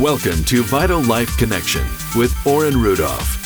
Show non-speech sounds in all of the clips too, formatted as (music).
Welcome to Vital Life Connection with Oren Rudolph.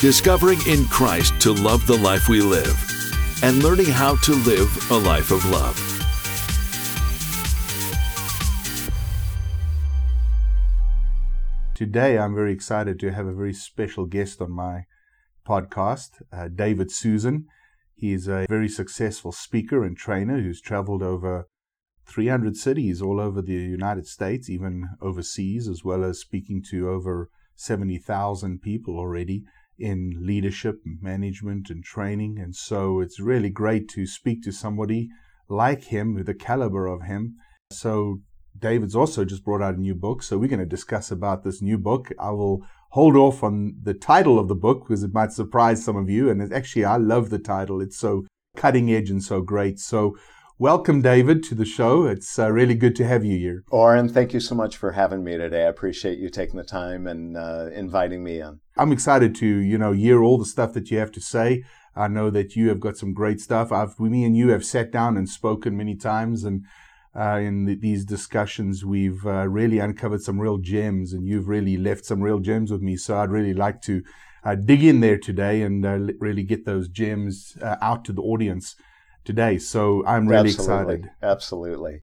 Discovering in Christ to love the life we live and learning how to live a life of love. Today, I'm very excited to have a very special guest on my podcast, uh, David Susan. He's a very successful speaker and trainer who's traveled over 300 cities all over the United States, even overseas, as well as speaking to over 70,000 people already in leadership, management, and training. And so it's really great to speak to somebody like him, with the caliber of him. So David's also just brought out a new book. So we're going to discuss about this new book. I will hold off on the title of the book because it might surprise some of you. And actually, I love the title. It's so cutting edge and so great. So Welcome, David, to the show. It's uh, really good to have you here. Oren, thank you so much for having me today. I appreciate you taking the time and uh, inviting me in. I'm excited to, you know, hear all the stuff that you have to say. I know that you have got some great stuff. I've, me and you have sat down and spoken many times, and uh, in the, these discussions, we've uh, really uncovered some real gems, and you've really left some real gems with me. So I'd really like to uh, dig in there today and uh, really get those gems out to the audience today. So I'm really Absolutely. excited. Absolutely.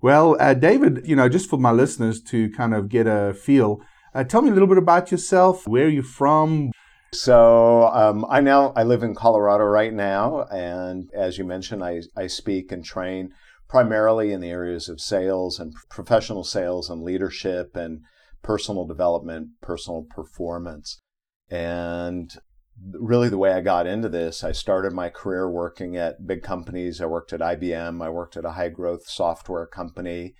Well, uh, David, you know, just for my listeners to kind of get a feel, uh, tell me a little bit about yourself. Where are you from? So um, I now I live in Colorado right now, and as you mentioned, I I speak and train primarily in the areas of sales and professional sales and leadership and personal development, personal performance. And really the way I got into this, I started my career working at big companies. I worked at IBM, I worked at a high growth software company,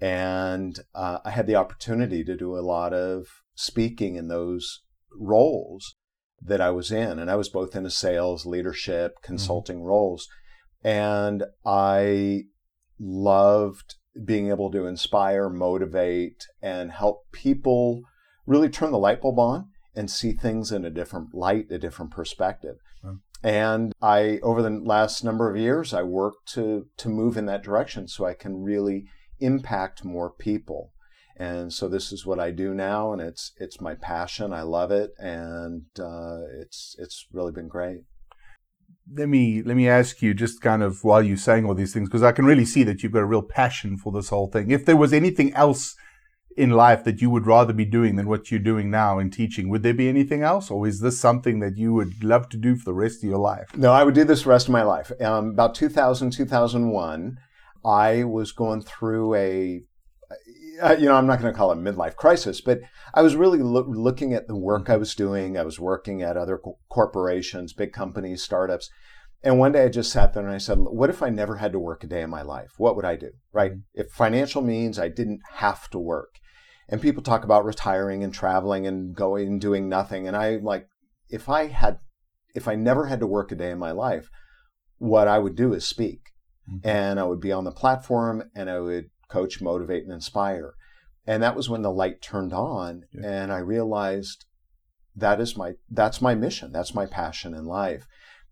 and uh, I had the opportunity to do a lot of speaking in those roles that I was in. And I was both in a sales, leadership, mm-hmm. consulting mm-hmm. roles. And I loved being able to inspire, motivate, and help people really turn the light bulb on and see things in a different light, a different perspective. And I, over the last number of years, I worked to to move in that direction so I can really impact more people. And so this is what I do now, and it's it's my passion. I love it, and uh, it's it's really been great. Let me let me ask you just kind of while you're saying all these things because I can really see that you've got a real passion for this whole thing. If there was anything else in life that you would rather be doing than what you're doing now in teaching? Would there be anything else, or is this something that you would love to do for the rest of your life? No, I would do this the rest of my life. Um, about 2000, 2001, I was going through a, uh, you know, I'm not going to call it a midlife crisis, but I was really lo- looking at the work I was doing. I was working at other co- corporations, big companies, startups. And one day I just sat there and I said, what if I never had to work a day in my life? What would I do? Right? Mm-hmm. If financial means I didn't have to work and people talk about retiring and traveling and going and doing nothing. And I like, if I had, if I never had to work a day in my life, what I would do is speak. Mm-hmm. And I would be on the platform and I would coach, motivate, and inspire. And that was when the light turned on. Yeah. And I realized that is my, that's my mission. That's my passion in life.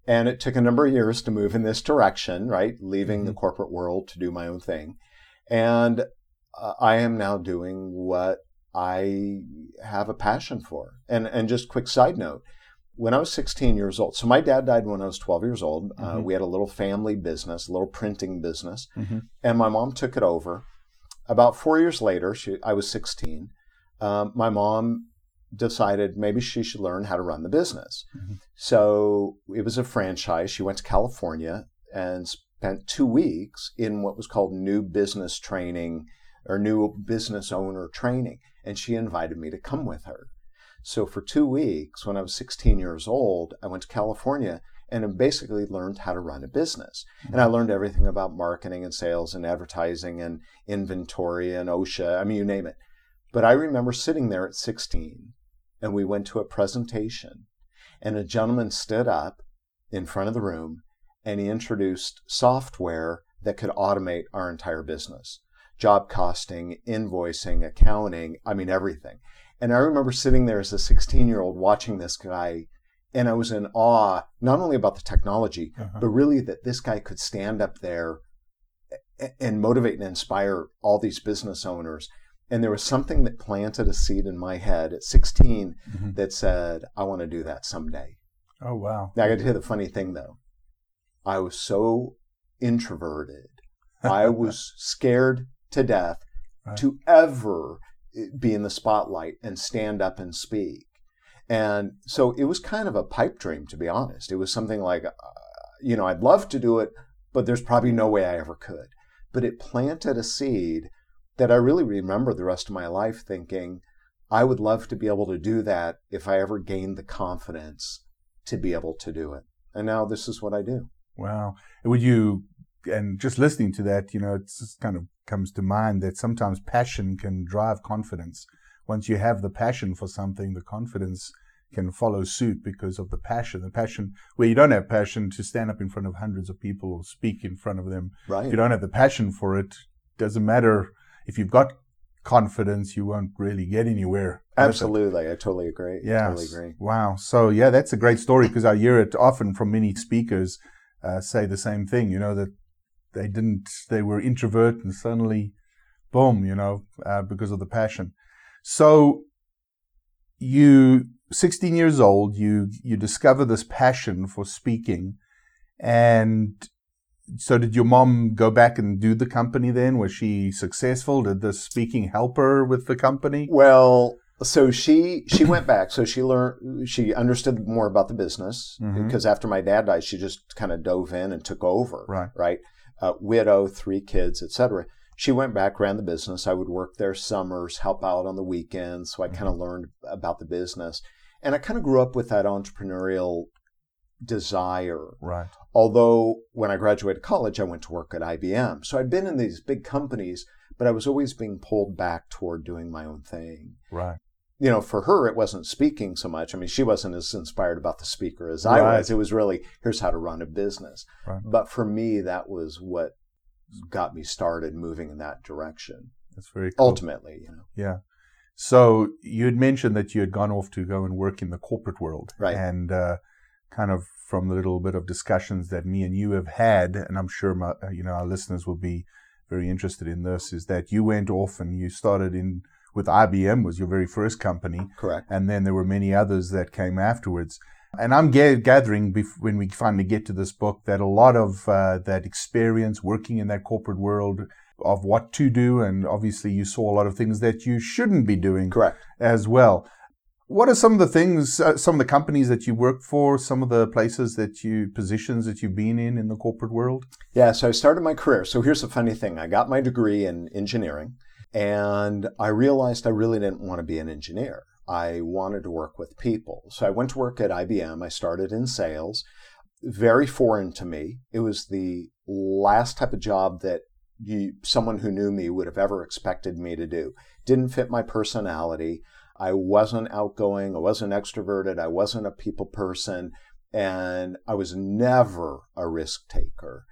And it took a number of years to move in this direction, right? Leaving mm-hmm. the corporate world to do my own thing. And uh, I am now doing what I have a passion for. And and just quick side note, when I was 16 years old, so my dad died when I was 12 years old. Uh, mm-hmm. Uh, we had a little family business, a little printing business, mm-hmm. and my mom took it over. About four years later, she, I was 16. Um, my mom decided maybe she should learn how to run the business. Mm-hmm. So it was a franchise. She went to California and spent two weeks in what was called new business training or new business owner training. And she invited me to come with her. So for two weeks, when I was 16 years old, I went to California and I basically learned how to run a business. And I mm-hmm. learned everything about marketing and sales and advertising and inventory and OSHA. I mean, you name it. But I remember sitting there at 16 and we went to a presentation and a gentleman stood up in front of the room and he introduced software that could automate our entire business job costing, invoicing, accounting, I mean, everything. And I remember sitting there as a 16 year old watching this guy, and I was in awe, not only about the technology, uh-huh. but really that this guy could stand up there and motivate and inspire all these business owners. And there was something that planted a seed in my head at 16 Mm-hmm. that said, I want to do that someday. Oh wow. Now, I got to tell you the funny thing though. I was so introverted. I (laughs) was scared to death Right. to ever eh, be in the spotlight and stand up and speak. And so it was kind of a pipe dream, to be honest. It was something like, uh, you know, I'd love to do it, but there's probably no way I ever could. But it planted a seed that I really remember the rest of my life thinking, I would love to be able to do that if I ever gained the confidence to be able to do it. And now this is what I do. Wow. Would you, and just listening to that, you know, it just kind of comes to mind that sometimes passion can drive confidence. Once you have the passion for something, the confidence can follow suit because of the passion. The passion, where you don't have passion to stand up in front of hundreds of people or speak in front of them, Right. if you don't have the passion for it, doesn't matter if you've got confidence, you won't really get anywhere. it. Absolutely. I totally agree. Yeah. Totally agree. Wow. So yeah, that's a great story because I hear it often from many speakers uh, say the same thing. You know that they didn't, they were introvert and suddenly, boom, you know, uh, because of the passion. So you, 16 years old, you you discover this passion for speaking, and so did your mom go back and do the company then? Was she successful? Did the speaking help her with the company? Well, so she she went back. So she learned she understood more about the business Mhm. because after my dad died, she just kind of dove in and took over. Right. Right. Uh, widow, three kids, etc. She went back, ran the business. I would work there summers, help out on the weekends. So I kind of learned about the business, and I kind of grew up with that entrepreneurial desire. Right. Although when I graduated college, I went to work at IBM. So I'd been in these big companies, but I was always being pulled back toward doing my own thing. Right. You know, for her, it wasn't speaking so much. I mean, she wasn't as inspired about the speaker as I Right. was. It was really, here's how to run a business. Right. But for me, that was what got me started moving in that direction. That's very cool. Ultimately, you know. Yeah. So you had mentioned that you had gone off to go and work in the corporate world, Right. And uh, kind of from the little bit of discussions that me and you have had, and I'm sure my, uh, you know our listeners will be very interested in this, is that you went off and you started in with IBM was your very first company, Correct. and then there were many others that came afterwards. And I'm ga- gathering bef- when we finally get to this book that a lot of uh, that experience working in that corporate world of what to do, and obviously you saw a lot of things that you shouldn't be doing Correct. as well. What are some of the things, uh, some of the companies that you work for, some of the places that you, positions that you've been in in the corporate world? Yeah, so I started my career. So here's the funny thing I got my degree in engineering, and I realized I really didn't want to be an engineer. I wanted to work with people. So I went to work at IBM. I started in sales. Very foreign to me. It was the last type of job that you, someone who knew me would have ever expected me to do. Didn't fit my personality. I wasn't outgoing. I wasn't extroverted. I wasn't a people person. And I was never a risk taker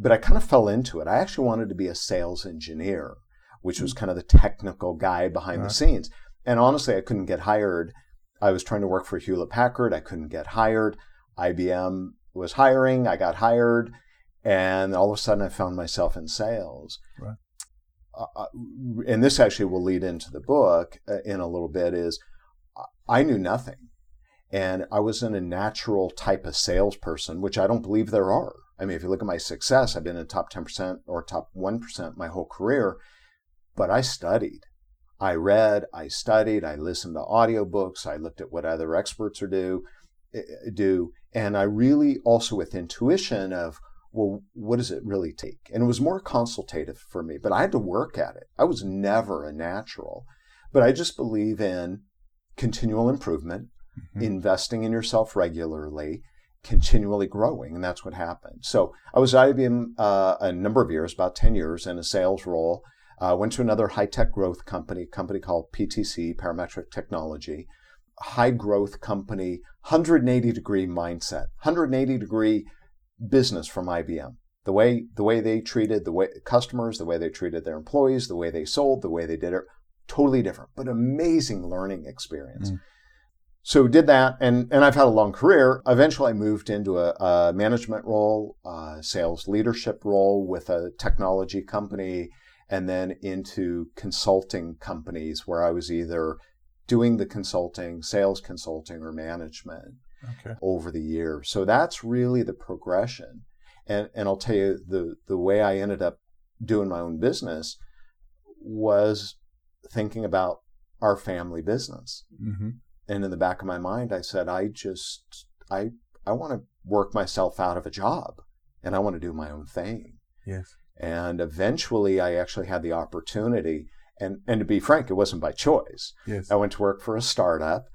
but I kind of fell into it. I actually wanted to be a sales engineer, which was kind of the technical guy behind the scenes. And honestly, I couldn't get hired. I was trying to work for Hewlett Packard. I couldn't get hired. IBM was hiring. I got hired. And all of a sudden, I found myself in sales. Right. Uh, uh, and this actually will lead into the book uh, in a little bit is I knew nothing. And I wasn't a natural type of salesperson, which I don't believe there are. I mean, if you look at my success, I've been in the top 10% or top 1% my whole career, but I studied. I read, I studied, I listened to audiobooks, I looked at what other experts are do, eh, do, and I really also with intuition of, well, what does it really take? And it was more consultative for me, but I had to work at it. I was never a natural, but I just believe in continual improvement, Mhm. investing in yourself regularly, continually growing, and that's what happened. So I was at IBM uh, a number of years, about 10 years, in a sales role. Uh, went to another high tech growth company, a company called PTC, Parametric Technology, high growth company, 180 degree mindset, 180 degree business from IBM. The way the way they treated the way customers, the way they treated their employees, the way they sold, the way they did it, totally different, but amazing learning experience. Mm. So did that, and and I've had a long career. Eventually, I moved into a, a management role, a sales leadership role with a technology company, and then into consulting companies where I was either doing the consulting, sales consulting, or management Okay. over the years. So that's really the progression. And and I'll tell you the the way I ended up doing my own business was thinking about our family business. hmm And in the back of my mind I said I just I I want to work myself out of a job and I want to do my own thing. Yes. And eventually I actually had the opportunity and and to be frank it wasn't by choice. Yes. I went to work for a startup.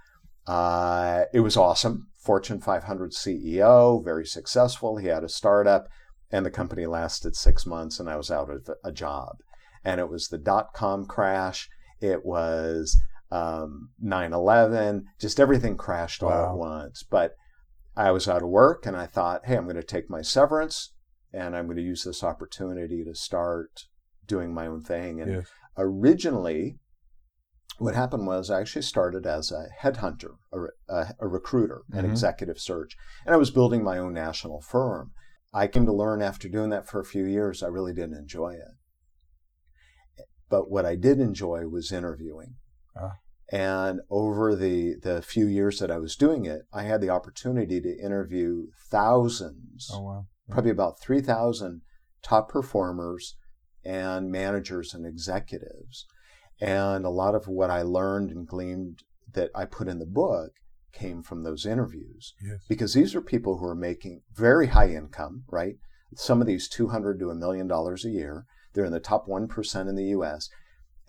Uh, it was awesome. Fortune 500 CEO, very successful. He had a startup, and the company lasted six months, and I was out of a job. And it was the dot com crash. It was um, 9/11. Just everything crashed all Wow. at once. But I was out of work, and I thought, hey, I'm going to take my severance, and I'm going to use this opportunity to start doing my own thing. And Yes. originally, what happened was I actually started as a headhunter, a, a, a recruiter, an Mhm. executive search, and I was building my own national firm. I came to learn after doing that for a few years, I really didn't enjoy it. But what I did enjoy was interviewing. Ah. And over the, the few years that I was doing it, I had the opportunity to interview thousands Oh wow. Probably about 3,000 top performers and managers and executives. And a lot of what I learned and gleaned that I put in the book came from those interviews Yes. because these are people who are making very high income, right? Some of these 200 to a million dollars a year. They're in the top 1% in the US.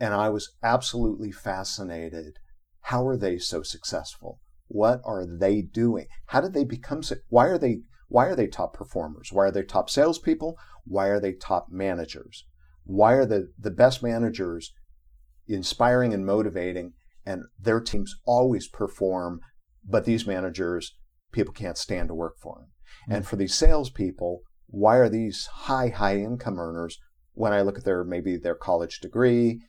And I was absolutely fascinated. How are they so successful? What are they doing? How did they become so? Why are they why are they top performers? Why are they top salespeople? Why are they top managers? Why are the, the best managers inspiring and motivating and their teams always perform, but these managers, people can't stand to work for them. Hmm. And for these salespeople, why are these high, high income earners, when I look at their, maybe their college degree,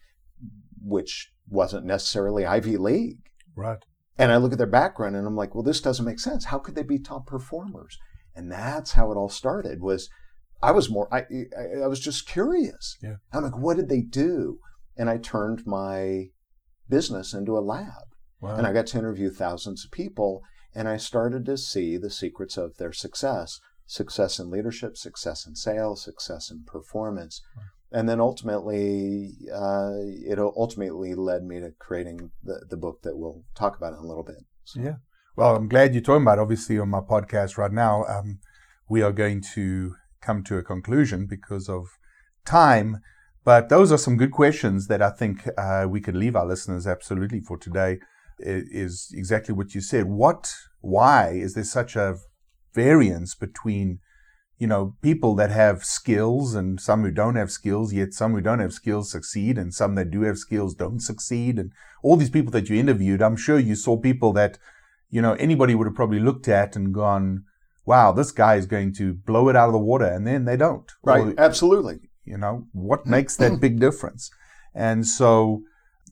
which wasn't necessarily Ivy League, Right. and I look at their background and I'm like, well, this doesn't make sense. How could they be top performers? And that's how it all started was I was more, I, I, I was just curious. Yeah. I'm like, what did they do? And I turned my business into a lab Wow. and I got to interview thousands of people and I started to see the secrets of their success, success in leadership, success in sales, success in performance. And then ultimately, uh, it ultimately led me to creating the, the book that we'll talk about in a little bit. So, Yeah. Well, I'm glad you're talking about. it. Obviously, on my podcast right now, um, we are going to come to a conclusion because of time. But those are some good questions that I think uh, we could leave our listeners absolutely for today. i- Is exactly what you said. What? Why is there such a variance between, you know, people that have skills and some who don't have skills, yet some who don't have skills succeed, and some that do have skills don't succeed, and all these people that you interviewed, I'm sure you saw people that you know, anybody would have probably looked at and gone, wow, this guy is going to blow it out of the water. And then they don't. right, Or, absolutely. you know, what mm-hmm. makes that big difference? And so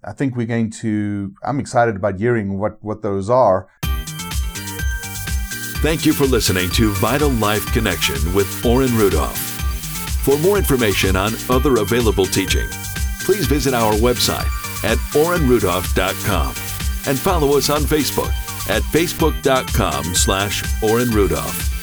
I think we're going to, I'm excited about hearing what, what those are. Thank you for listening to Vital Life Connection with Oren Rudolph. For more information on other available teaching, please visit our website at orenrudolph.com and follow us on Facebook at facebook.com slash Oren Rudolph.